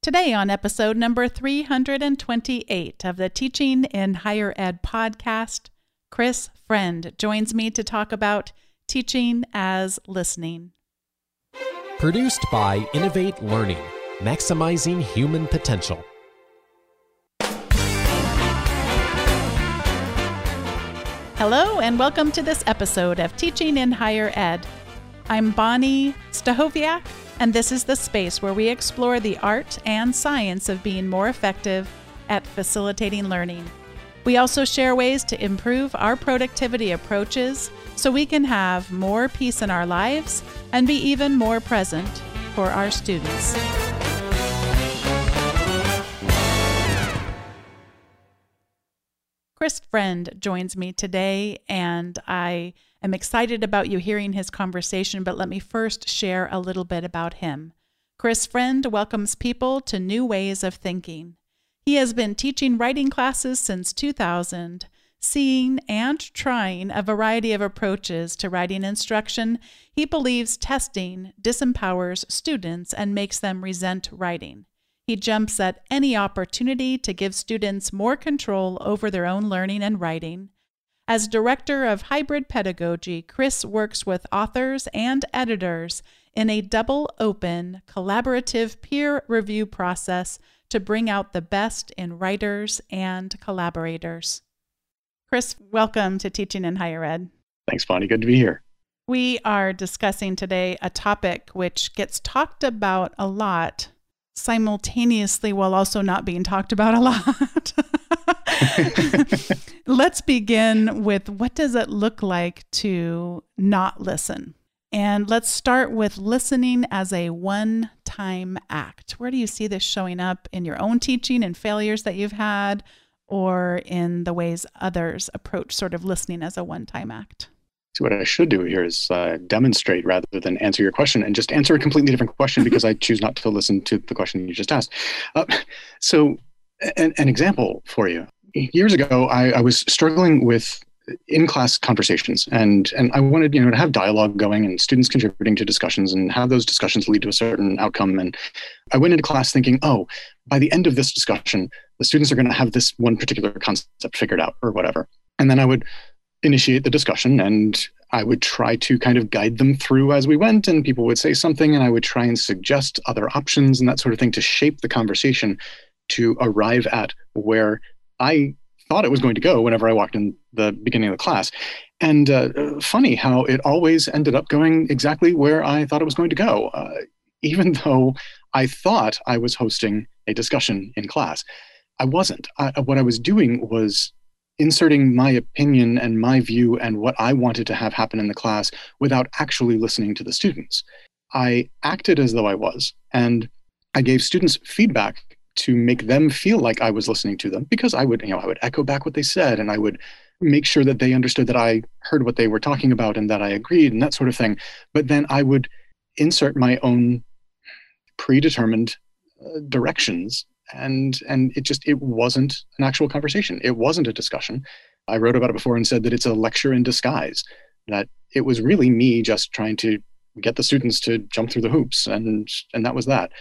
Today, on episode number 328 of the Teaching in Higher Ed podcast, Chris Friend joins me to talk about teaching as listening. Produced by Innovate Learning, maximizing human potential. Hello, and welcome to this episode of Teaching in Higher Ed. I'm Bonnie Stachowiak, and this is the space where we explore the art and science of being more effective at facilitating learning. We also share ways to improve our productivity approaches so we can have more peace in our lives and be even more present for our students. Chris Friend joins me today, and I am excited about you hearing his conversation, but let me first share a little bit about him. Chris Friend welcomes people to new ways of thinking. He has been teaching writing classes since 2000, seeing and trying a variety of approaches to writing instruction. He believes testing disempowers students and makes them resent writing. He jumps at any opportunity to give students more control over their own learning and writing. As director of hybrid pedagogy, Chris works with authors and editors in a double open, collaborative peer review process to bring out the best in writers and collaborators. Chris, welcome to Teaching in Higher Ed. Thanks, Bonnie. Good to be here. We are discussing today a topic which gets talked about a lot simultaneously while also not being talked about a lot. Let's begin with what does it look like to not listen? And let's start with listening as a one time act. Where do you see this showing up in your own teaching and failures that you've had, or in the ways others approach sort of listening as a one time act? So, what I should do here is uh, demonstrate rather than answer your question and just answer a completely different question because I choose not to listen to the question you just asked. Uh, so, an, an example for you. Years ago, I, I was struggling with in class conversations and and I wanted you know to have dialogue going and students contributing to discussions and have those discussions lead to a certain outcome and I went into class thinking oh by the end of this discussion the students are going to have this one particular concept figured out or whatever and then I would initiate the discussion and I would try to kind of guide them through as we went and people would say something and I would try and suggest other options and that sort of thing to shape the conversation to arrive at where I thought it was going to go whenever I walked in the beginning of the class. And uh, funny how it always ended up going exactly where I thought it was going to go, uh, even though I thought I was hosting a discussion in class. I wasn't. I, what I was doing was inserting my opinion and my view and what I wanted to have happen in the class without actually listening to the students. I acted as though I was, and I gave students feedback to make them feel like I was listening to them because I would, you know, I would echo back what they said and I would make sure that they understood that I heard what they were talking about and that I agreed and that sort of thing. But then I would insert my own predetermined uh, directions and and it just it wasn't an actual conversation. It wasn't a discussion. I wrote about it before and said that it's a lecture in disguise. That it was really me just trying to get the students to jump through the hoops and and that was that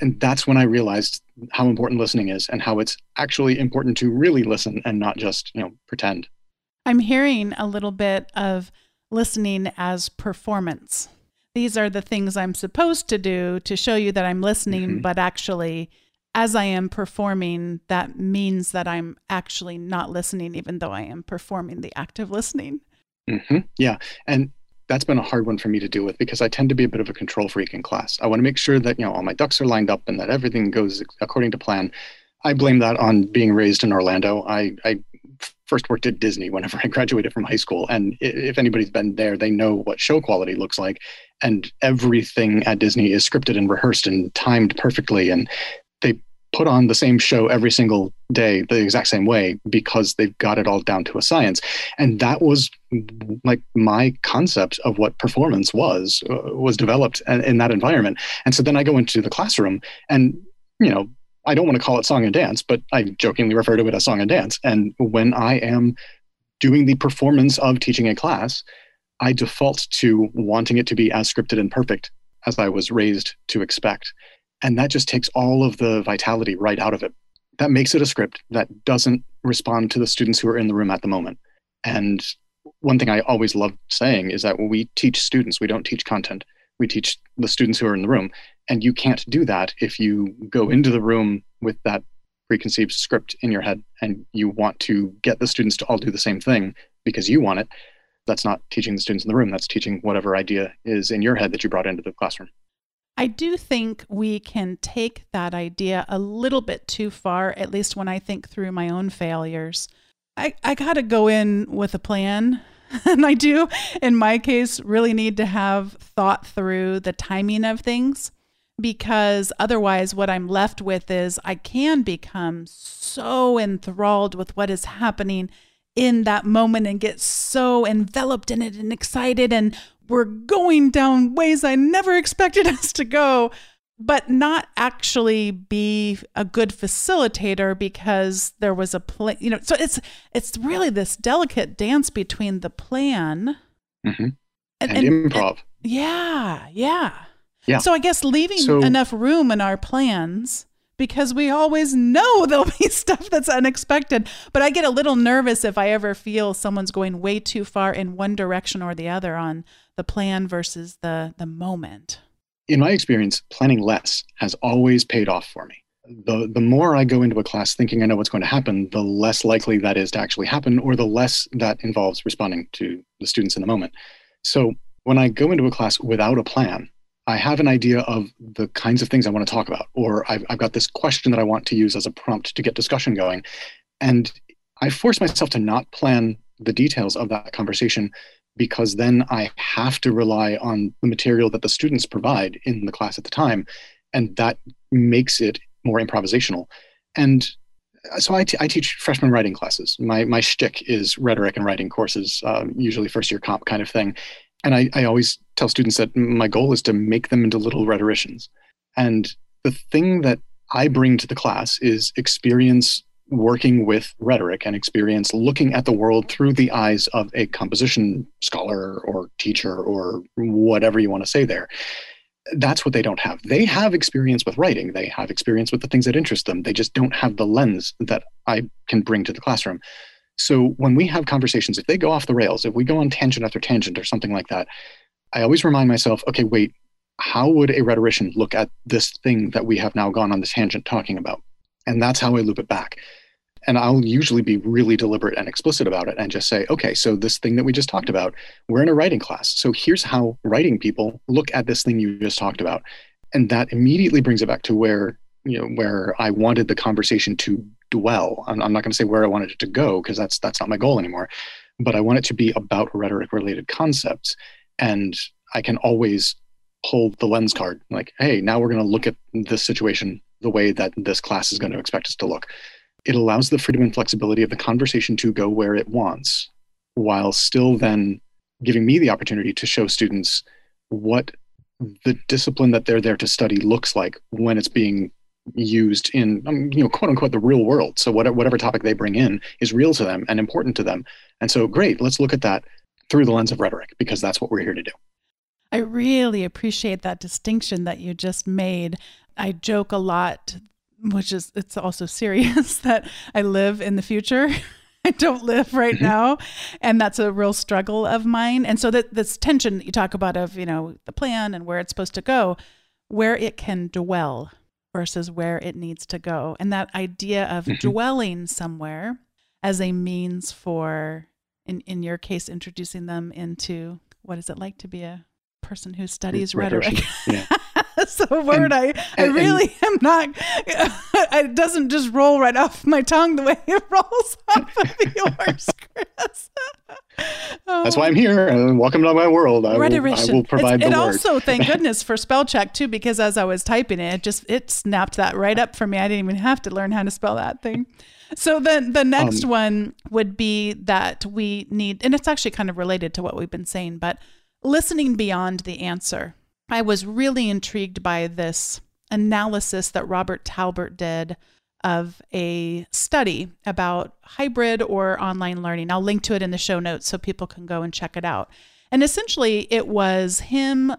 and that's when i realized how important listening is and how it's actually important to really listen and not just you know pretend i'm hearing a little bit of listening as performance these are the things i'm supposed to do to show you that i'm listening mm-hmm. but actually as i am performing that means that i'm actually not listening even though i am performing the act of listening mm-hmm. yeah and that's been a hard one for me to deal with because I tend to be a bit of a control freak in class. I want to make sure that you know all my ducks are lined up and that everything goes according to plan. I blame that on being raised in Orlando. I, I first worked at Disney whenever I graduated from high school, and if anybody's been there, they know what show quality looks like. And everything at Disney is scripted and rehearsed and timed perfectly, and put on the same show every single day the exact same way because they've got it all down to a science. And that was like my concept of what performance was uh, was developed in, in that environment. And so then i go into the classroom and you know i don't want to call it song and dance but i jokingly refer to it as song and dance. And when i am doing the performance of teaching a class i default to wanting it to be as scripted and perfect as i was raised to expect And that just takes all of the vitality right out of it. That makes it a script that doesn't respond to the students who are in the room at the moment. And one thing I always love saying is that when we teach students, we don't teach content. We teach the students who are in the room. And you can't do that if you go into the room with that preconceived script in your head and you want to get the students to all do the same thing because you want it. That's not teaching the students in the room. That's teaching whatever idea is in your head that you brought into the classroom. I do think we can take that idea a little bit too far, at least when I think through my own failures. I, I got to go in with a plan. And I do, in my case, really need to have thought through the timing of things because otherwise, what I'm left with is I can become so enthralled with what is happening in that moment and get so enveloped in it and excited. And we're going down ways I never expected us to go but not actually be a good facilitator because there was a plan you know so it's it's really this delicate dance between the plan mm-hmm. and, and, and, improv. and, yeah yeah. Yeah. So i guess leaving so, enough room in our plans because we always know there'll be stuff that's unexpected but i get a little nervous if i ever feel someone's going way too far in one direction or the other on the plan versus the the moment in my experience, planning less has always paid off for me. The, the more I go into a class thinking I know what's going to happen, the less likely that is to actually happen, or the less that involves responding to the students in the moment. So when I go into a class without a plan, I have an idea of the kinds of things I want to talk about, or I've, I've got this question that I want to use as a prompt to get discussion going. And I force myself to not plan the details of that conversation because then I have to rely on the material that the students provide in the class at the time. And that makes it more improvisational. And so I, t- I teach freshman writing classes. My, my shtick is rhetoric and writing courses, uh, usually first year comp kind of thing. And I, I always tell students that my goal is to make them into little rhetoricians. And the thing that I bring to the class is experience working with rhetoric and experience looking at the world through the eyes of a composition scholar or teacher or whatever you want to say there. That's what they don't have. They have experience with writing. They have experience with the things that interest them. They just don't have the lens that i can bring to the classroom so when we have conversations if they go off the rails if we go on tangent after tangent or something like that i always remind myself okay wait how would a rhetorician look at this thing that we have now gone on this tangent talking about and that's how i loop it back and I'll usually be really deliberate and explicit about it and just say, okay, so this thing that we just talked about, we're in a writing class. So here's how writing people look at this thing you just talked about. And that immediately brings it back to where, you know, where I wanted the conversation to dwell. I'm, I'm not going to say where I wanted it to go because that's that's not my goal anymore. But I want it to be about rhetoric related concepts. And I can always pull the lens card like, hey, now we're going to look at this situation the way that this class is going to expect us to look it allows the freedom and flexibility of the conversation to go where it wants while still then giving me the opportunity to show students what the discipline that they're there to study looks like when it's being used in um, you know quote unquote the real world so whatever, whatever topic they bring in is real to them and important to them and so great let's look at that through the lens of rhetoric because that's what we're here to do i really appreciate that distinction that you just made i joke a lot which is it's also serious that I live in the future. I don't live right mm-hmm. now, and that's a real struggle of mine. And so that this tension that you talk about of you know the plan and where it's supposed to go, where it can dwell versus where it needs to go, and that idea of mm-hmm. dwelling somewhere as a means for, in in your case, introducing them into what is it like to be a person who studies rhetoric. Yeah. That's a word and, I, I and, really and, am not, it doesn't just roll right off my tongue the way it rolls off of yours, Chris. oh. That's why I'm here. And welcome to my world. I will, I will provide it's, the it word. also, thank goodness for spell check too, because as I was typing it, it just, it snapped that right up for me. I didn't even have to learn how to spell that thing. So then the next um, one would be that we need, and it's actually kind of related to what we've been saying, but listening beyond the answer. I was really intrigued by this analysis that Robert Talbert did of a study about hybrid or online learning. I'll link to it in the show notes so people can go and check it out. And essentially, it was him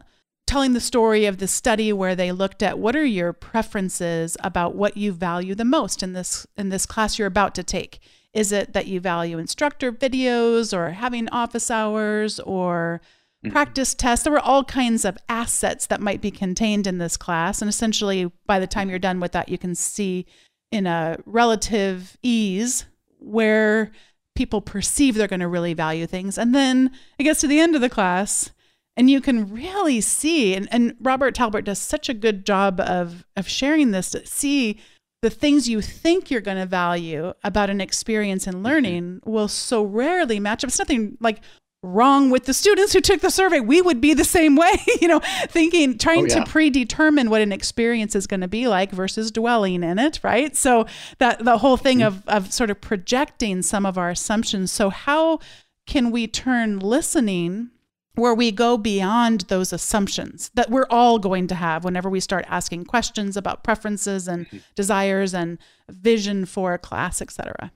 telling the story of the study where they looked at what are your preferences about what you value the most in this in this class you're about to take. Is it that you value instructor videos or having office hours or. Practice tests? There were all kinds of assets that might be contained in this class. And essentially, by the time you're done with that, you can see in a relative ease where people perceive they're going to really value things. And then it gets to the end of the class and you can really see and, and robert talbert does such a good job of of sharing this to see the things you think you're going to value about an experience in mm-hmm. learning will so rarely match up. It's nothing like wrong with the students who took the survey. We would be the same way, you know, thinking, trying oh, yeah. to predetermine what an experience is going to be like versus dwelling in it, right? So that the whole thing mm-hmm. of, of sort of projecting some of our assumptions. So how can we turn listening where we go beyond those assumptions that we're all going to have whenever we start asking questions about preferences and mm-hmm. desires and vision for a class, etc.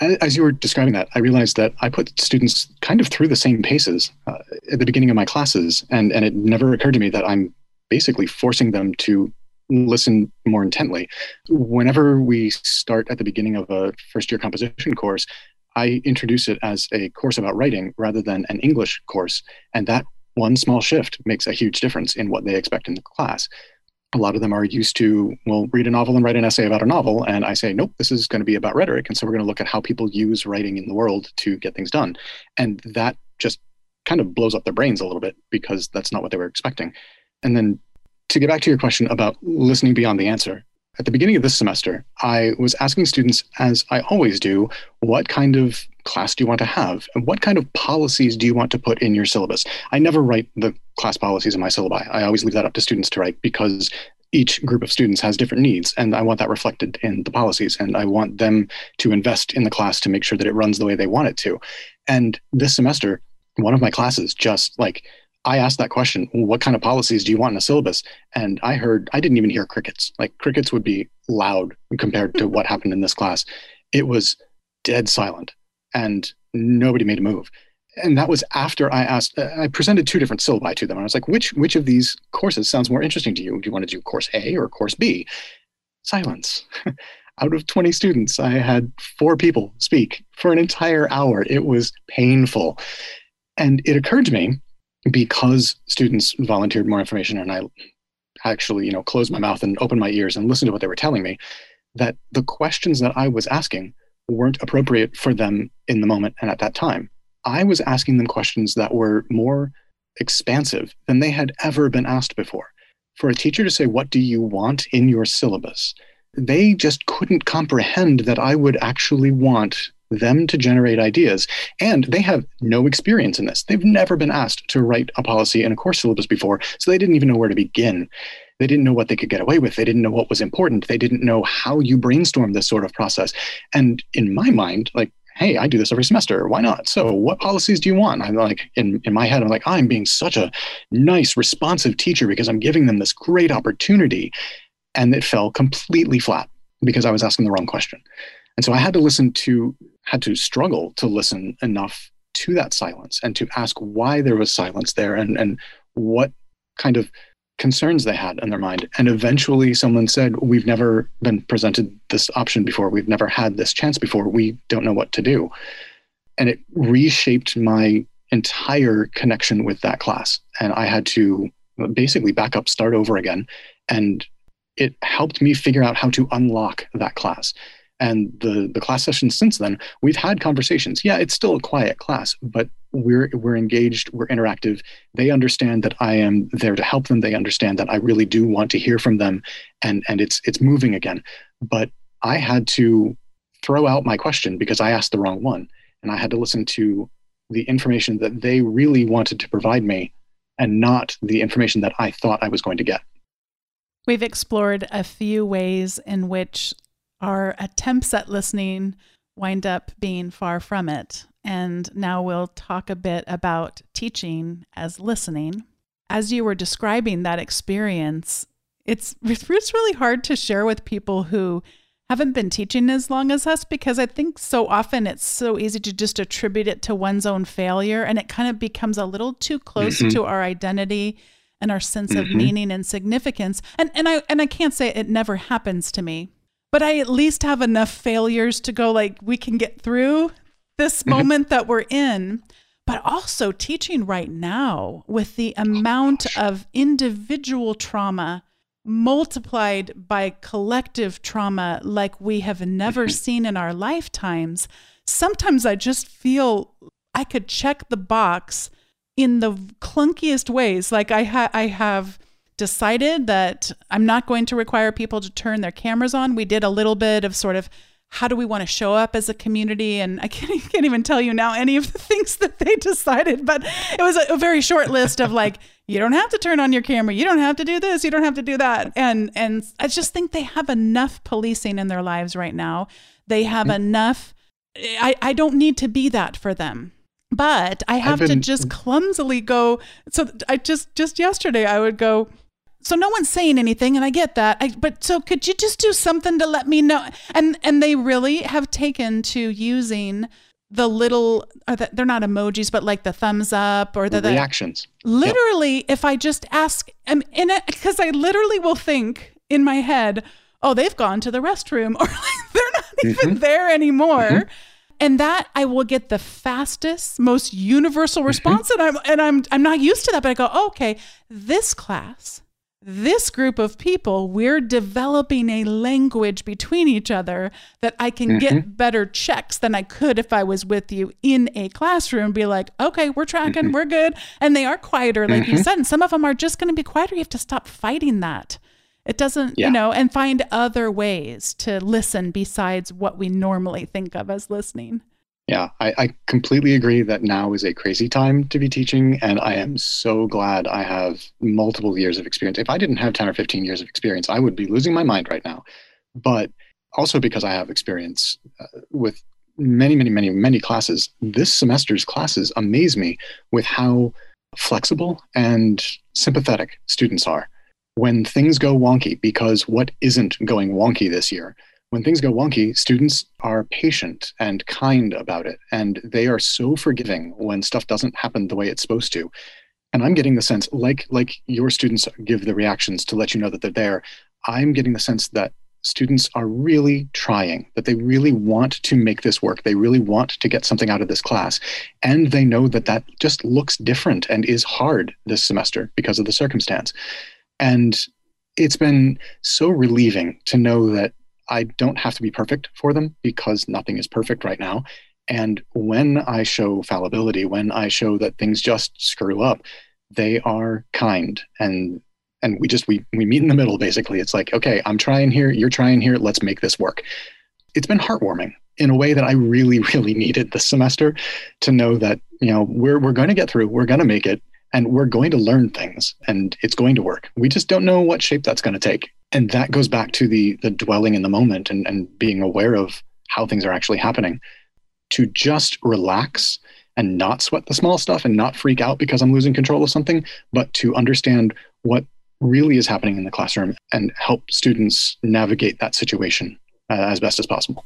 As you were describing that, I realized that I put students kind of through the same paces uh, at the beginning of my classes, and and it never occurred to me that I'm basically forcing them to listen more intently. Whenever we start at the beginning of a first year composition course, I introduce it as a course about writing rather than an English course. And that one small shift makes a huge difference in what they expect in the class. A lot of them are used to, well, read a novel and write an essay about a novel. And I say, nope, this is going to be about rhetoric. And so we're going to look at how people use writing in the world to get things done. And that just kind of blows up their brains a little bit because that's not what they were expecting. And then to get back to your question about listening beyond the answer, at the beginning of this semester, I was asking students, as I always do, what kind of class do you want to have? And what kind of policies do you want to put in your syllabus? I never write the class policies in my syllabi. I always leave that up to students to write because each group of students has different needs and i want that reflected in the policies and i want them to invest in the class to make sure that it runs the way they want it to and this semester one of my classes just like I asked that question, what kind of policies do you want in a syllabus? And I heard, I didn't even hear crickets. Like crickets would be loud compared to what happened in this class. It was dead silent and nobody made a move. And that was after I asked, uh, I presented two different syllabi to them. And I was like, which, which of these courses sounds more interesting to you? Do you want to do course A or course B? Silence. Out of 20 students, I had four people speak for an entire hour. It was painful. And it occurred to me because students volunteered more information and I actually, you know, closed my mouth and opened my ears and listened to what they were telling me, that the questions that I was asking weren't appropriate for them in the moment and at that time. I was asking them questions that were more expansive than they had ever been asked before. For a teacher to say, What do you want in your syllabus? They just couldn't comprehend that I would actually want them to generate ideas. And they have no experience in this. They've never been asked to write a policy in a course syllabus before, so they didn't even know where to begin. They didn't know what they could get away with. They didn't know what was important. They didn't know how you brainstorm this sort of process. And in my mind, like, hey, I do this every semester. Why not? So, what policies do you want? I'm like, in, in my head, I'm like, I'm being such a nice, responsive teacher because I'm giving them this great opportunity. And it fell completely flat because I was asking the wrong question. And so I had to listen to, had to struggle to listen enough to that silence and to ask why there was silence there and, and what kind of concerns they had in their mind. And eventually someone said, We've never been presented this option before. We've never had this chance before. We don't know what to do. And it reshaped my entire connection with that class. And I had to basically back up, start over again. And it helped me figure out how to unlock that class and the the class sessions since then we've had conversations. Yeah it's still a quiet class but we're we're engaged we're interactive. They understand that i am there to help them. They understand that i really do want to hear from them and and it's it's moving again. But i had to throw out my question because i asked the wrong one and i had to listen to the information that they really wanted to provide me and not the information that i thought i was going to get. We've explored a few ways in which our attempts at listening wind up being far from it. And now we'll talk a bit about teaching as listening. As you were describing that experience, it's it's really hard to share with people who haven't been teaching as long as us because I think so often it's so easy to just attribute it to one's own failure and it kind of becomes a little too close mm-hmm. to our identity and our sense mm-hmm. of meaning and significance. And and I and I can't say it never happens to me, but I at least have enough failures to go like we can get through this mm-hmm. moment that we're in. But also teaching right now with the amount oh, of individual trauma multiplied by collective trauma like we have never mm-hmm. seen in our lifetimes. Sometimes I just feel I could check the box in the clunkiest ways. Like I ha- I have decided that I'm not going to require people to turn their cameras on. We did a little bit of sort of how do we want to show up as a community? And I can't, can't even tell you now any of the things that they decided, but it was a, a, very short list of like, you don't have to turn on your camera, you don't have to do this, you don't have to do that. And and I just think they have enough policing in their lives right now. They have mm-hmm. enough I, I don't need to be that for them but I have been, to just clumsily go. So I just just yesterday I would go. So no one's saying anything, and I get that. I, but so could you just do something to let me know? And and they really have taken to using the little the, they're not emojis, but like the thumbs up or the, the reactions. Literally, yep. if I just ask, I'm in it because I literally will think in my head, oh, they've gone to the restroom, or like, they're not even mm-hmm. there anymore. Mm-hmm and that I will get the fastest, most universal mm-hmm. response. and I'm and I'm I'm not used to that, but I go, oh, okay, this class, this group of people, we're developing a language between each other that I can mm-hmm. get better checks than I could if I was with you in a classroom. Be like, okay, we're tracking, mm-hmm. we're good, and they are quieter, like you mm-hmm. said, and some of them are just going to be quieter. You have to stop fighting that. It doesn't, yeah. you know, and find other ways to listen besides what we normally think of as listening. Yeah, I, I, completely agree that now is a crazy time to be teaching. And I am so glad I have multiple years of experience. If I didn't have 10 or 15 years of experience, I would be losing my mind right now. But also because I have experience uh, with many, many, many, many classes, this semester's classes amaze me with how flexible and sympathetic students are when things go wonky, because what isn't going wonky this year? When things go wonky, students are patient and kind about it, and they are so forgiving when stuff doesn't happen the way it's supposed to. And I'm getting the sense, like like your students give the reactions to let you know that they're there. I'm getting the sense that students are really trying, that they really want to make this work. They really want to get something out of this class. And they know that that just looks different and is hard this semester because of the circumstance. And it's been so relieving to know that I don't have to be perfect for them because nothing is perfect right now. And when I show fallibility, when I show that things just screw up, they are kind and and we just we we meet in the middle basically. It's like, okay, I'm trying here, you're trying here, let's make this work. It's been heartwarming in a way that I really, really needed this semester to know that, you know, we're we're going to get through, we're going to make it and we're going to learn things and it's going to work. We just don't know what shape that's going to take. And that goes back to the the dwelling in the moment and, and being aware of how things are actually happening. To just relax and not sweat the small stuff and not freak out because I'm losing control of something, but to understand what really is happening in the classroom and help students navigate that situation uh, as best as possible.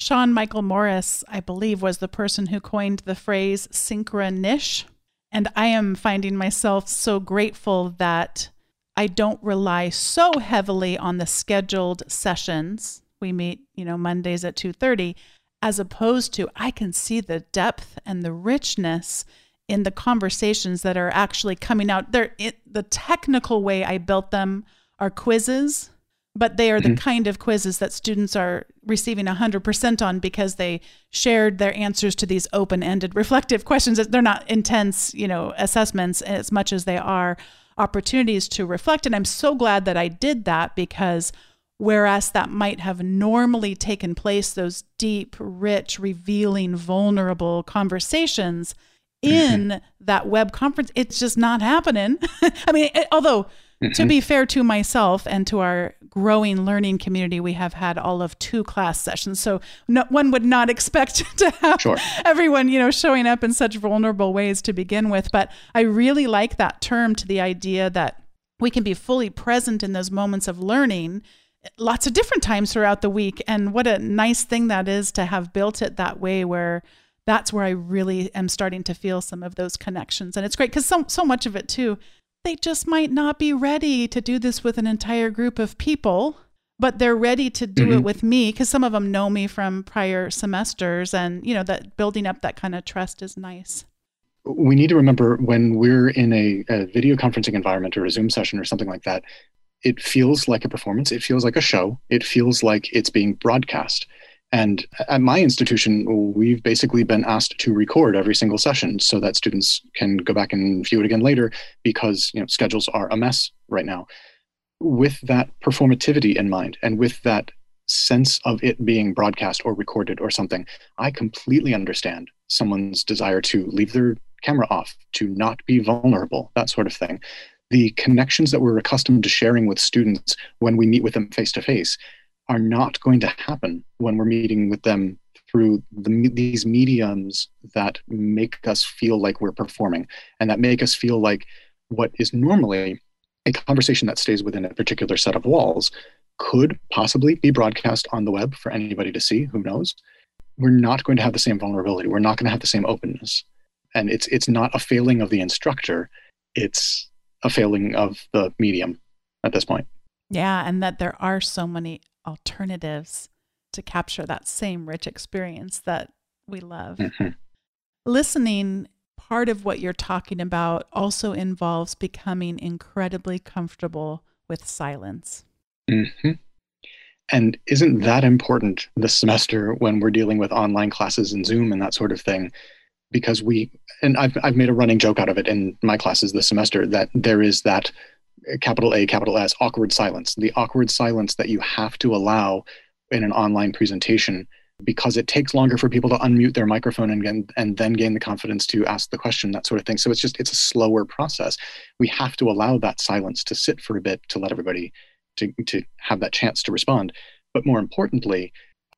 Sean Michael Morris, I believe, was the person who coined the phrase synchronish and I am finding myself so grateful that I don't rely so heavily on the scheduled sessions. We meet, you know, Mondays at 2:30 as opposed to I can see the depth and the richness in the conversations that are actually coming out. They're it, the technical way I built them are quizzes but they are the mm-hmm. kind of quizzes that students are receiving 100% on because they shared their answers to these open-ended reflective questions they're not intense you know assessments as much as they are opportunities to reflect and i'm so glad that i did that because whereas that might have normally taken place those deep rich revealing vulnerable conversations mm-hmm. in that web conference it's just not happening i mean it, although Mm-hmm. To be fair to myself and to our growing learning community, we have had all of two class sessions. So no, one would not expect to have sure. everyone, you know, showing up in such vulnerable ways to begin with. But I really like that term to the idea that we can be fully present in those moments of learning lots of different times throughout the week. And what a nice thing that is to have built it that way where that's where I really am starting to feel some of those connections. And it's great because so so much of it too they just might not be ready to do this with an entire group of people but they're ready to do mm-hmm. it with me because some of them know me from prior semesters and you know that building up that kind of trust is nice we need to remember when we're in a, a, video conferencing environment or a zoom session or something like that it feels like a performance it feels like a show it feels like it's being broadcast and at my institution we've basically been asked to record every single session so that students can go back and view it again later because you know schedules are a mess right now with that performativity in mind and with that sense of it being broadcast or recorded or something, I completely understand someone's desire to leave their camera off, to not be vulnerable, that sort of thing. The connections that we're accustomed to sharing with students when we meet with them face to face are not going to happen when we're meeting with them through the, these mediums that make us feel like we're performing and that make us feel like what is normally a conversation that stays within a particular set of walls could possibly be broadcast on the web for anybody to see who knows? We're not going to have the same vulnerability. We're not going to have the same openness. And it's it's not a failing of the instructor. It's a failing of the medium at this point. Yeah and that there are so many alternatives to capture that same rich experience that we love mm-hmm. listening part of what you're talking about also involves becoming incredibly comfortable with silence. Mm-hmm. And isn't that important this semester when we're dealing with online classes and Zoom and that sort of thing? Because we, and I've, I've made a running joke out of it in my classes this semester that there is that capital A, capital S, awkward silence, the awkward silence that you have to allow in an online presentation because it takes longer for people to unmute their microphone and, and then gain the confidence to ask the question that sort of thing. So it's just it's a slower process. We have to allow that silence to sit for a bit to let everybody to, to have that chance to respond. But more importantly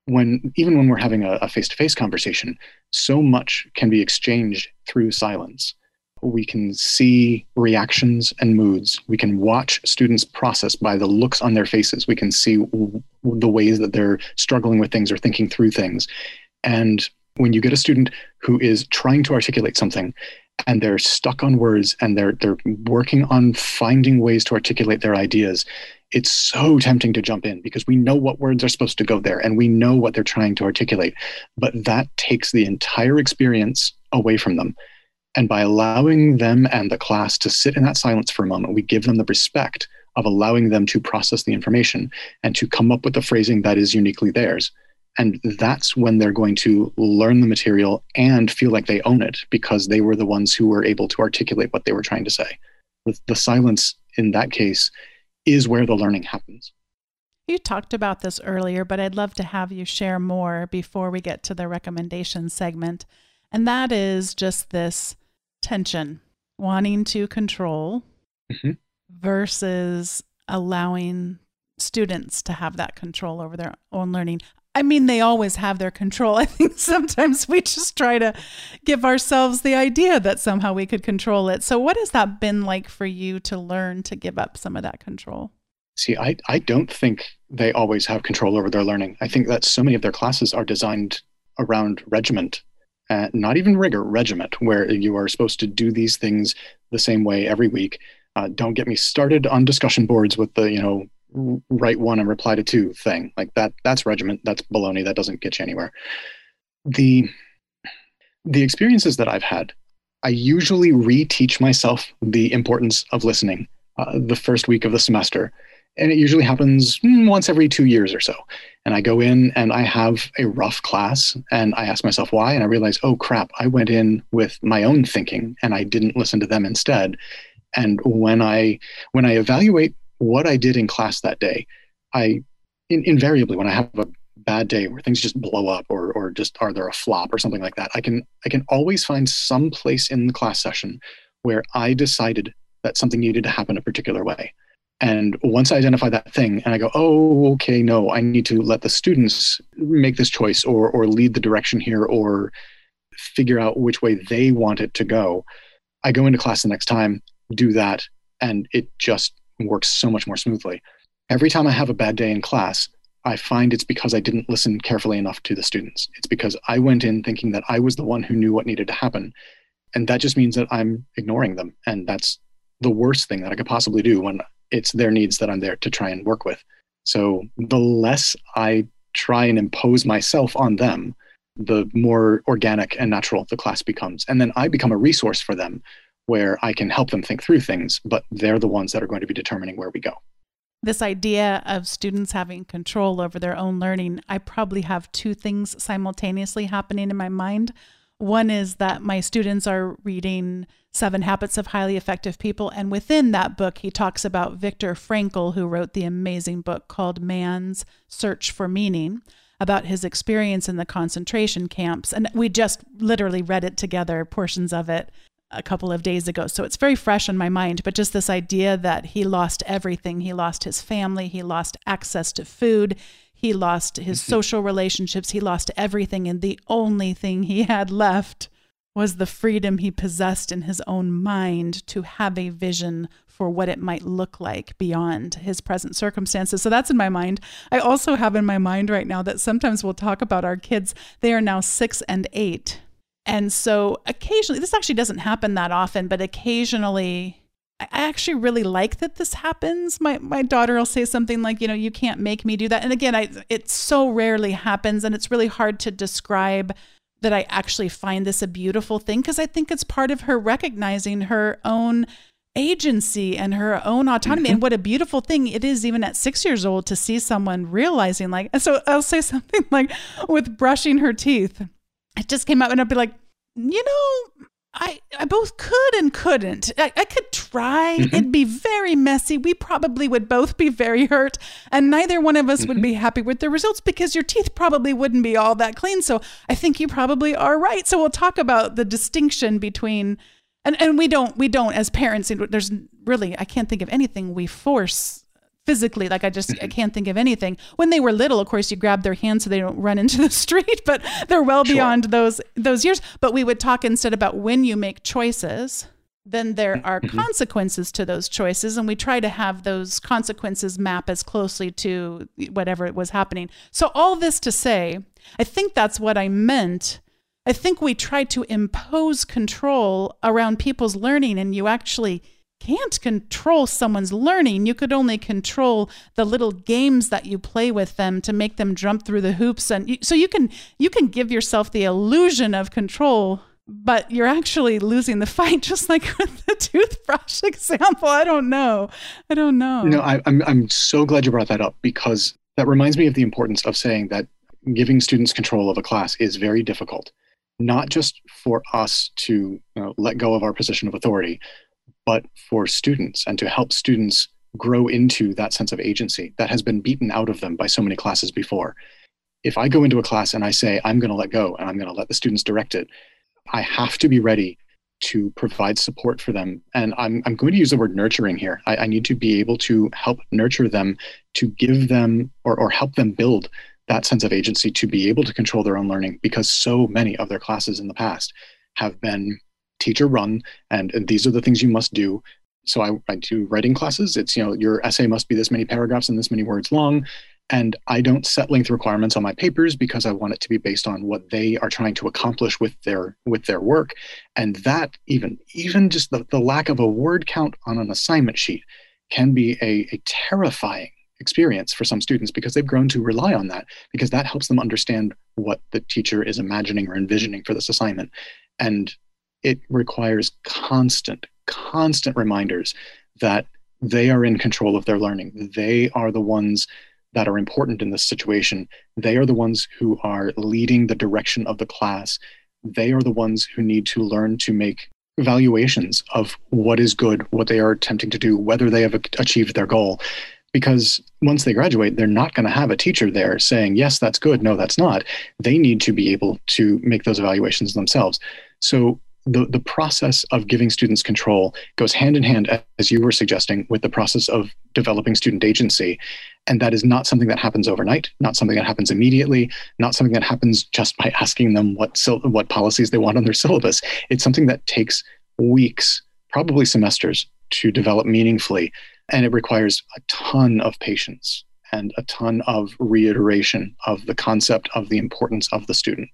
when even when we're having a, a face-to-face conversation so much can be exchanged through silence we can see reactions and moods. We can watch students process by the looks on their faces. We can see w- the ways that they're struggling with things or thinking through things. And when you get a student who is trying to articulate something and they're stuck on words and they're they're working on finding ways to articulate their ideas, it's so tempting to jump in because we know what words are supposed to go there and we know what they're trying to articulate. But that takes the entire experience away from them and by allowing them and the class to sit in that silence for a moment, we give them the respect of allowing them to process the information and to come up with the phrasing that is uniquely theirs. And that's when they're going to learn the material and feel like they own it because they were the ones who were able to articulate what they were trying to say. The, the silence in that case is where the learning happens. You talked about this earlier, but I'd love to have you share more before we get to the recommendation segment. And that is just this tension, wanting to control mm-hmm. versus allowing students to have that control over their own learning. I mean, they always have their control. I think sometimes we just try to give ourselves the idea that somehow we could control it. So, what has that been like for you to learn to give up some of that control? See, I, I don't think they always have control over their learning. I think that so many of their classes are designed around regiment uh, not even rigor, regiment, where you are supposed to do these things the same way every week. Uh, don't get me started on discussion boards with the, you know, write one and reply to two thing. Like that, that's regiment. That's baloney. That doesn't get you anywhere. The, the experiences that I've had, I usually reteach myself the importance of listening uh, the first week of the semester and it usually happens mm, once every two years or so. And I go in and I have a rough class and I ask myself why. And I realize, oh crap, I went in with my own thinking and I didn't listen to them instead. And when I when I evaluate what I did in class that day, I in, invariably when I have a bad day where things just blow up or or just are there a flop or something like that, I can I can always find some place in the class session where I decided that something needed to happen a particular way. And once I identify that thing and I go, oh, okay, no, I need to let the students make this choice or, or lead the direction here or figure out which way they want it to go. I go into class the next time, do that, and it just works so much more smoothly. Every time I have a bad day in class, I find it's because I didn't listen carefully enough to the students. It's because I went in thinking that I was the one who knew what needed to happen. And that just means that I'm ignoring them. And that's the worst thing that I could possibly do when it's their needs that I'm there to try and work with. So the less I try and impose myself on them, the more organic and natural the class becomes. And then I become a resource for them where I can help them think through things, but they're the ones that are going to be determining where we go. This idea of students having control over their own learning, I probably have two things simultaneously happening in my mind. One is that my students are reading Seven Habits of Highly Effective People. And within that book, he talks about Viktor Frankl, who wrote the amazing book called Man's Search for Meaning, about his experience in the concentration camps. And we just literally read it together, portions of it, a couple of days ago. So it's very fresh in my mind. But just this idea that he lost everything he lost his family, he lost access to food. He lost his mm-hmm. social relationships. He lost everything. And the only thing he had left was the freedom he possessed in his own mind to have a vision for what it might look like beyond his present circumstances. So that's in my mind. I also have in my mind right now that sometimes we'll talk about our kids. They are now six and eight. And so occasionally, this actually doesn't happen that often, but occasionally I actually really like that this happens. My my daughter will say something like, you know, you can't make me do that. And again, I it so rarely happens and it's really hard to describe that I actually find this a beautiful thing because I think it's part of her recognizing her own agency and her own autonomy mm-hmm. and what a beautiful thing it is even at 6 years old to see someone realizing like and so I'll say something like with brushing her teeth. It just came out and I'd be like, "You know, I, I both could and couldn't. I, I could try. Mm-hmm. It'd be very messy. We probably would both be very hurt, and neither one of us mm-hmm. would be happy with the results because your teeth probably wouldn't be all that clean. So I think you probably are right. So we'll talk about the distinction between, and, and we don't we don't as parents. There's really I can't think of anything we force physically like i just i can't think of anything. When they were little of course you grab their hands so they don't run into the street but they're well sure. beyond those those years. But we would talk instead about when you make choices then there are mm-hmm. consequences to those choices and we try to have those consequences map as closely to whatever was happening. So all this to say i think that's what i meant. I think we try to impose control around people's learning and you actually can't control someone's learning. You could only control the little games that you play with them to make them jump through the hoops and you, so you can you can give yourself the illusion of control but you're actually losing the fight just like with the toothbrush example. I don't know. I don't know. No, I, I'm I'm so glad you brought that up because that reminds me of the importance of saying that giving students control of a class is very difficult not just for us to you know, let go of our position of authority, but for students and to help students grow into that sense of agency that has been beaten out of them by so many classes before. If I go into a class and I say, I'm going to let go and I'm going to let the students direct it, I have to be ready to provide support for them. And I'm, I'm going to use the word nurturing here. I, I need to be able to help nurture them, to give them or, or help them build that sense of agency to be able to control their own learning because so many of their classes in the past have been teacher run and, and these are the things you must do. So I, I do writing classes. It's you know your essay must be this many paragraphs and this many words long. And i don't set length requirements on my papers because i want it to be based on what they are trying to accomplish with their with their work. And that even even just the, the lack of a word count on an assignment sheet can be a, a terrifying experience for some students because they've grown to rely on that because that helps them understand what the teacher is imagining or envisioning for this assignment. And it requires constant, constant reminders that they are in control of their learning. They are the ones that are important in this situation. They are the ones who are leading the direction of the class. They are the ones who need to learn to make evaluations of what is good, what they are attempting to do, whether they have achieved their goal. Because once they graduate, they're not going to have a teacher there saying, yes, that's good, no, that's not. They need to be able to make those evaluations themselves. So the, the process of giving students control goes hand in hand, as you were suggesting, with the process of developing student agency. And that is not something that happens overnight, not something that happens immediately, not something that happens just by asking them what, what policies they want on their syllabus. It's something that takes weeks, probably semesters, to develop meaningfully. And it requires a ton of patience and a ton of reiteration of the concept of the importance of the student.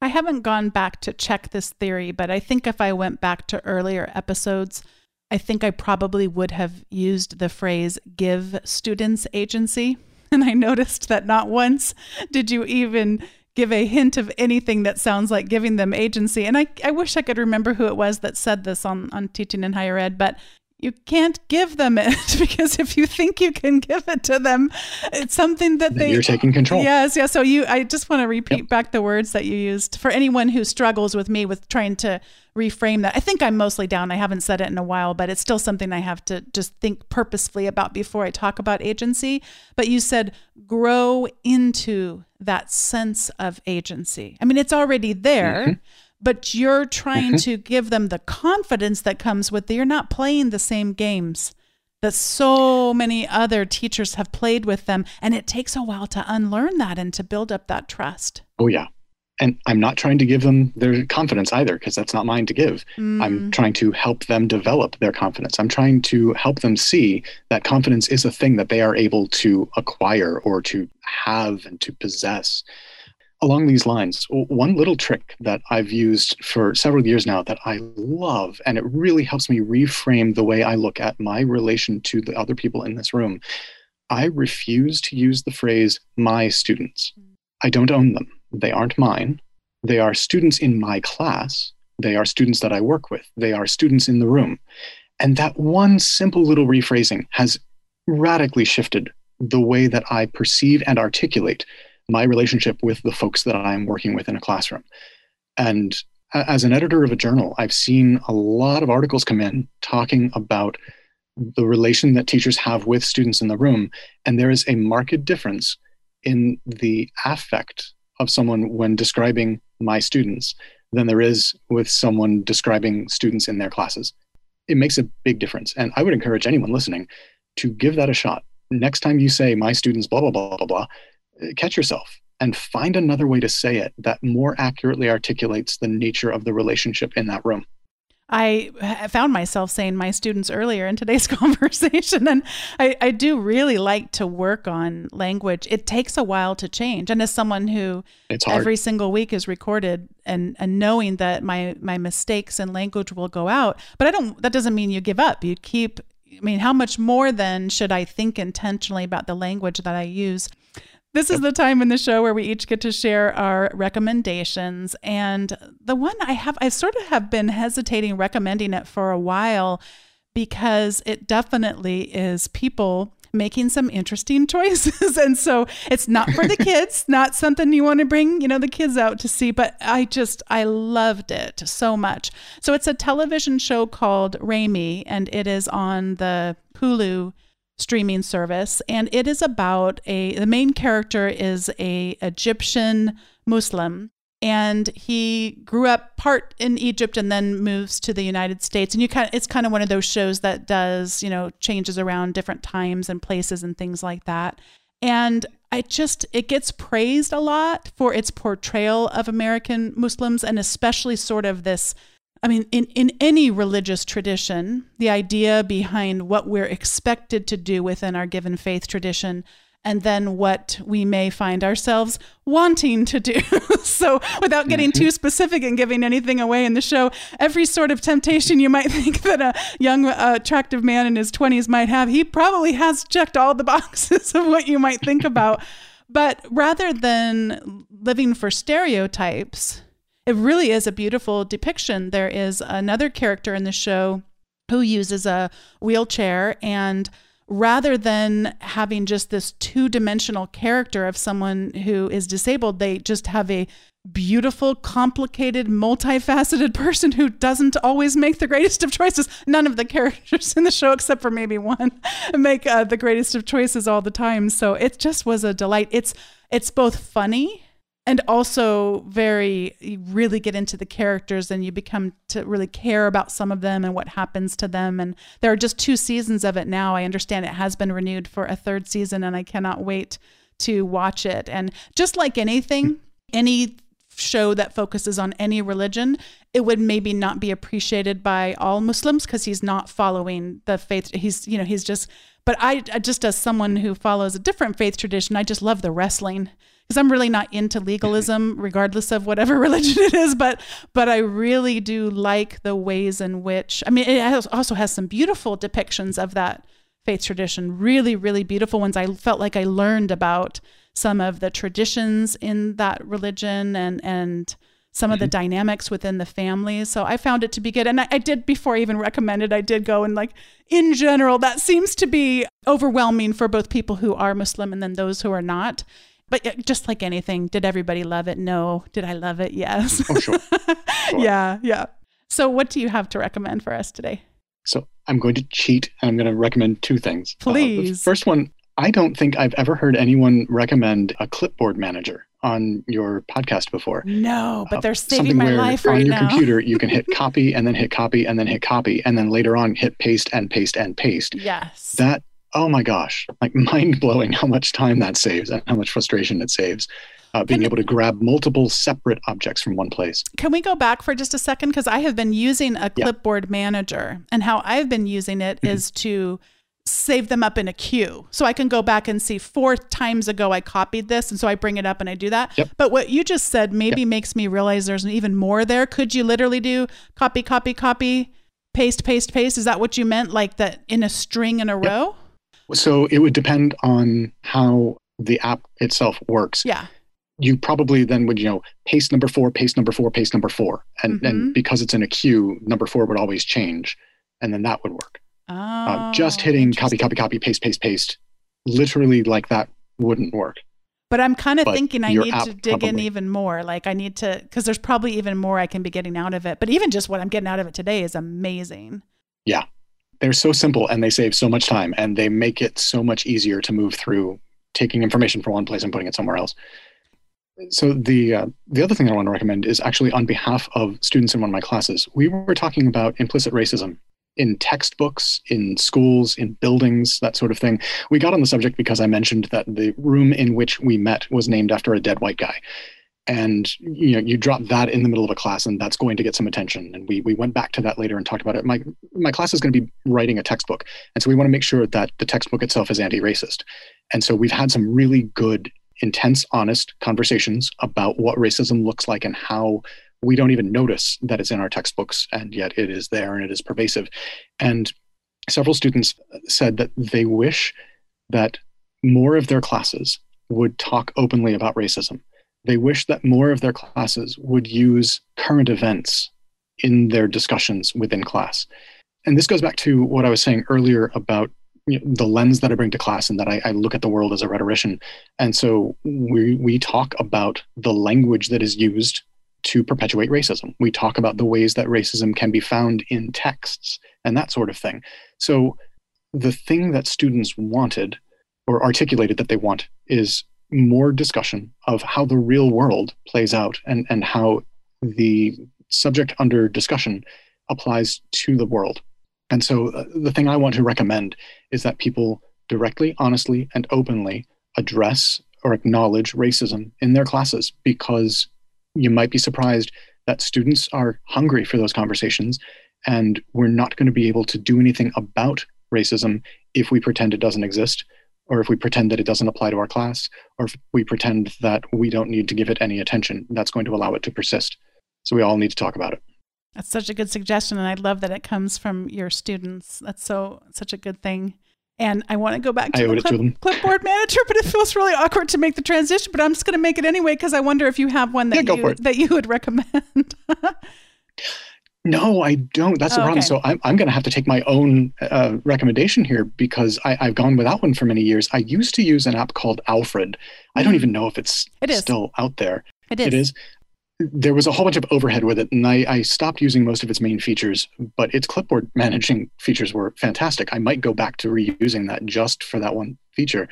I haven't gone back to check this theory, but I think if I went back to earlier episodes, I think I probably would have used the phrase give students agency. And I noticed that not once did you even give a hint of anything that sounds like giving them agency. And I, I wish I could remember who it was that said this on, on teaching in higher ed, but you can't give them it because if you think you can give it to them, it's something that they you're taking control. Yes, yes. So you, I just want to repeat yep. back the words that you used for anyone who struggles with me with trying to reframe that. I think I'm mostly down. I haven't said it in a while, but it's still something I have to just think purposefully about before I talk about agency. But you said grow into that sense of agency. I mean, it's already there. Mm-hmm but you're trying mm-hmm. to give them the confidence that comes with it. You're not playing the same games that so many other teachers have played with them. And it takes a while to unlearn that and to build up that trust. Oh, yeah. And I'm not trying to give them their confidence either, because that's not mine to give. Mm. I'm trying to help them develop their confidence. I'm trying to help them see that confidence is a thing that they are able to acquire or to have and to possess along these lines, one little trick that I've used for several years now that I love, and it really helps me reframe the way I look at my relation to the other people in this room. I refuse to use the phrase my students. I don't own them. They aren't mine. They are students in my class. They are students that I work with. They are students in the room. And that one simple little rephrasing has radically shifted the way that I perceive and articulate my relationship with the folks that I'm working with in a classroom. And as an editor of a journal, I've seen a lot of articles come in talking about the relation that teachers have with students in the room. And there is a marked difference in the affect of someone when describing my students than there is with someone describing students in their classes. It makes a big difference. And I would encourage anyone listening to give that a shot. Next time you say, my students, blah, blah, blah, blah, blah, catch yourself and find another way to say it that more accurately articulates the nature of the relationship in that room. I found myself saying my students earlier in today's conversation, and I, I, do really like to work on language. It takes a while to change, and as someone who every single week is recorded, and and knowing that my my mistakes in language will go out, but I don't. That doesn't mean you give up. You keep. I mean, how much more then should I think intentionally about the language that I use? This is the time in the show where we each get to share our recommendations. And the one I have, I sort of have been hesitating recommending it for a while because it definitely is people making some interesting choices. and so it's not for the kids, not something you want to bring, you know, the kids out to see, but I just I loved it so much. So it's a television show called Ramy and it is on the Hulu streaming service and it is about a the main character is a Egyptian Muslim and he grew up part in Egypt and then moves to the United States. And you kind of, it's kind of one of those shows that does you know changes around different times and places and things like that. And I just it gets praised a lot for its portrayal of American Muslims and especially sort of this I mean, in, in any religious tradition, the idea behind what we're expected to do within our given faith tradition and then what we may find ourselves wanting to do. so, without getting mm-hmm. too specific and giving anything away in the show, every sort of temptation you might think that a young, uh, attractive man in his 20s might have, he probably has checked all the boxes of what you might think about. But rather than living for stereotypes, it really is a beautiful depiction. There is another character in the show who uses a wheelchair and rather than having just this two-dimensional character of someone who is disabled they just have a beautiful complicated multifaceted person who doesn't always make the greatest of choices. None of the characters in the show except for maybe one make uh, the greatest of choices all the time. So it just was a delight. It's it's both funny and also very you really get into the characters and you become to really care about some of them and what happens to them. And there are just two seasons of it now. I understand it has been renewed for a third season and i cannot wait to watch it. And just like anything any show that focuses on any religion it would maybe not be appreciated by all muslims because he's not following the faith he's you know he's just but I just as someone who follows a different faith tradition i just love the wrestling because I'm really not into legalism, regardless of whatever religion it is. But but I really do like the ways in which I mean, it also has some beautiful depictions of that faith tradition. Really, really beautiful ones. I felt like I learned about some of the traditions in that religion and and some of the mm-hmm. dynamics within the families. So I found it to be good. And I, I, did, before I even recommended, I did go and like, in general, that seems to be overwhelming for both people who are Muslim and then those who are not. But just like anything, did everybody love it? No. Did I love it? Yes. Oh, sure. sure. yeah, yeah. So what do you have to recommend for us today? So I'm going to cheat and I'm going to recommend two things. Please. Uh, the first one, I don't think I've ever heard anyone recommend a clipboard manager on your podcast before. No, but they're uh, saving my life right now. on your computer you can hit copy and then hit copy and then hit copy and then later on hit paste and paste and paste. Yes. That oh my gosh, like mind blowing how much time that saves and how much frustration it saves. Uh, being can, able to grab multiple separate objects from one place. Can we go back for just a second? Because I have been using a clipboard yeah. manager, and how I've been using it mm-hmm. is to save them up in a queue. So I can go back and see four times ago I copied this. And so I bring it up and I do that. Yep. But what you just said maybe yep. makes me realize there's even more there. Could you literally do copy, copy, copy, paste, paste, paste? Is that what you meant? Like that in a string in a yep. row? So it would depend on how the app itself works. Yeah. You probably then would, you know, paste number four, paste number four, paste number four. And mm-hmm. because it's in a queue, number four would always change. And then that would work. Oh, uh, just hitting copy, copy, copy, paste, paste, paste, literally like that wouldn't work. But I'm kind of thinking I need to dig probably. in even more. Like I need to, because there's probably even more I can be getting out of it. But even just what I'm getting out of it today is amazing. Yeah. They're so simple and they save so much time and they make it so much easier to move through taking information from one place and putting it somewhere else. So the uh, the other thing I want to recommend is actually on behalf of students in one of my classes. We were talking about implicit racism in textbooks, in schools, in buildings, that sort of thing. We got on the subject because I mentioned that the room in which we met was named after a dead white guy. And you know, you drop that in the middle of a class, and that's going to get some attention. And we we went back to that later and talked about it. My my class is going to be writing a textbook, and so we want to make sure that the textbook itself is anti-racist. And so we've had some really good, intense, honest conversations about what racism looks like and how we don't even notice that it's in our textbooks, and yet it is there and it is pervasive. And several students said that they wish that more of their classes would talk openly about racism. They wish that more of their classes would use current events in their discussions within class. And this goes back to what I was saying earlier about you know, the lens that I bring to class and that I, I, look at the world as a rhetorician. And so we, we talk about the language that is used to perpetuate racism. We talk about the ways that racism can be found in texts and that sort of thing. So, the thing that students wanted or articulated that they want is more discussion of how the real world plays out and, and how the subject under discussion applies to the world. And so, uh, the thing I want to recommend is that people directly, honestly, and openly address or acknowledge racism in their classes because you might be surprised that students are hungry for those conversations and we're not going to be able to do anything about racism if we pretend it doesn't exist or if we pretend that it doesn't apply to our class or if we pretend that we don't need to give it any attention that's going to allow it to persist. So we all need to talk about it. That's such a good suggestion and i love that it comes from your students. That's so such a good thing. And I want to go back to the clip, to clipboard manager, but it feels really awkward to make the transition. But I'm just going to make it anyway because I wonder if you have one that yeah, you that you would recommend. no, I don't. That's the oh, problem. Okay. So I'm I'm going to have to take my own uh, recommendation here because I, I've gone without one for many years. I used to use an app called Alfred. I don't mm. even know if it's it is. still out there. It is. It is there was a whole bunch of overhead with it, and I, I, stopped using most of its main features, but its clipboard managing features were fantastic. I might go back to reusing that just for that one feature.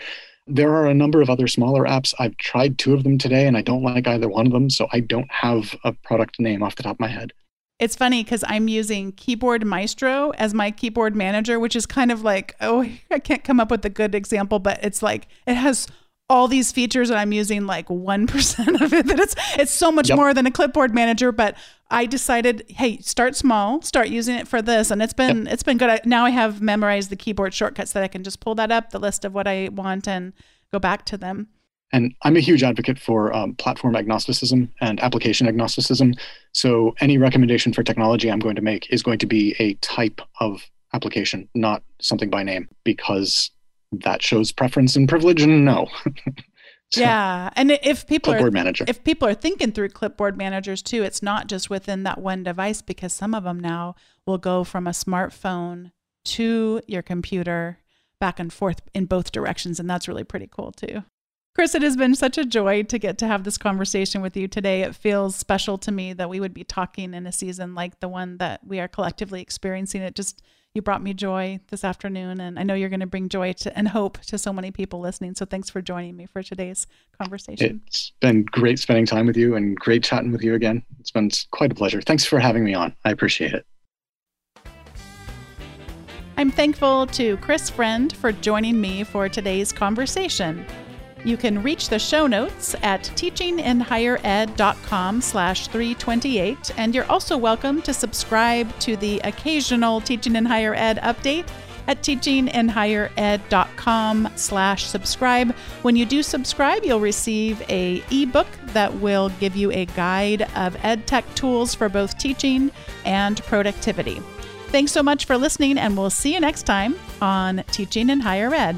There are a number of other smaller apps. I've tried two of them today, and I don't like either one of them, so I don't have a product name off the top of my head. It's funny because I'm using Keyboard Maestro as my keyboard manager, which is kind of like, oh, I can't come up with a good example, but it's like it has all these features and I'm using like 1% of it that it's it's so much yep. more than a clipboard manager but I decided hey start small start using it for this and it's been yep. it's been good I, now I have memorized the keyboard shortcuts that I can just pull that up the list of what I want and go back to them And I'm a huge advocate for um, platform agnosticism and application agnosticism. So any recommendation for technology I'm going to make is going to be a type of application, not something by name, because that shows preference and privilege. And no. so, yeah, and if people clipboard are manager. if people are thinking through clipboard managers too, it's not just within that one device because some of them now will go from a smartphone to your computer back and forth in both directions, and that's really pretty cool too. Chris, it has been such a joy to get to have this conversation with you today. It feels special to me that we would be talking in a season like the one that we are collectively experiencing. It just, you brought me joy this afternoon, and I know you're going to bring joy to, and hope to so many people listening. So thanks for joining me for today's conversation. It's been great spending time with you and great chatting with you again. It's been quite a pleasure. Thanks for having me on. I appreciate it. I'm thankful to Chris Friend for joining me for today's conversation. You can reach the show notes at teachinginhighered.com slash 328, and you're also welcome to subscribe to the occasional Teaching in Higher Ed update at teachinginhighered.com slash subscribe. When you do subscribe, you'll receive a ebook that will give you a guide of ed tech tools for both teaching and productivity. Thanks so much for listening, and we'll see you next time on Teaching in Higher Ed.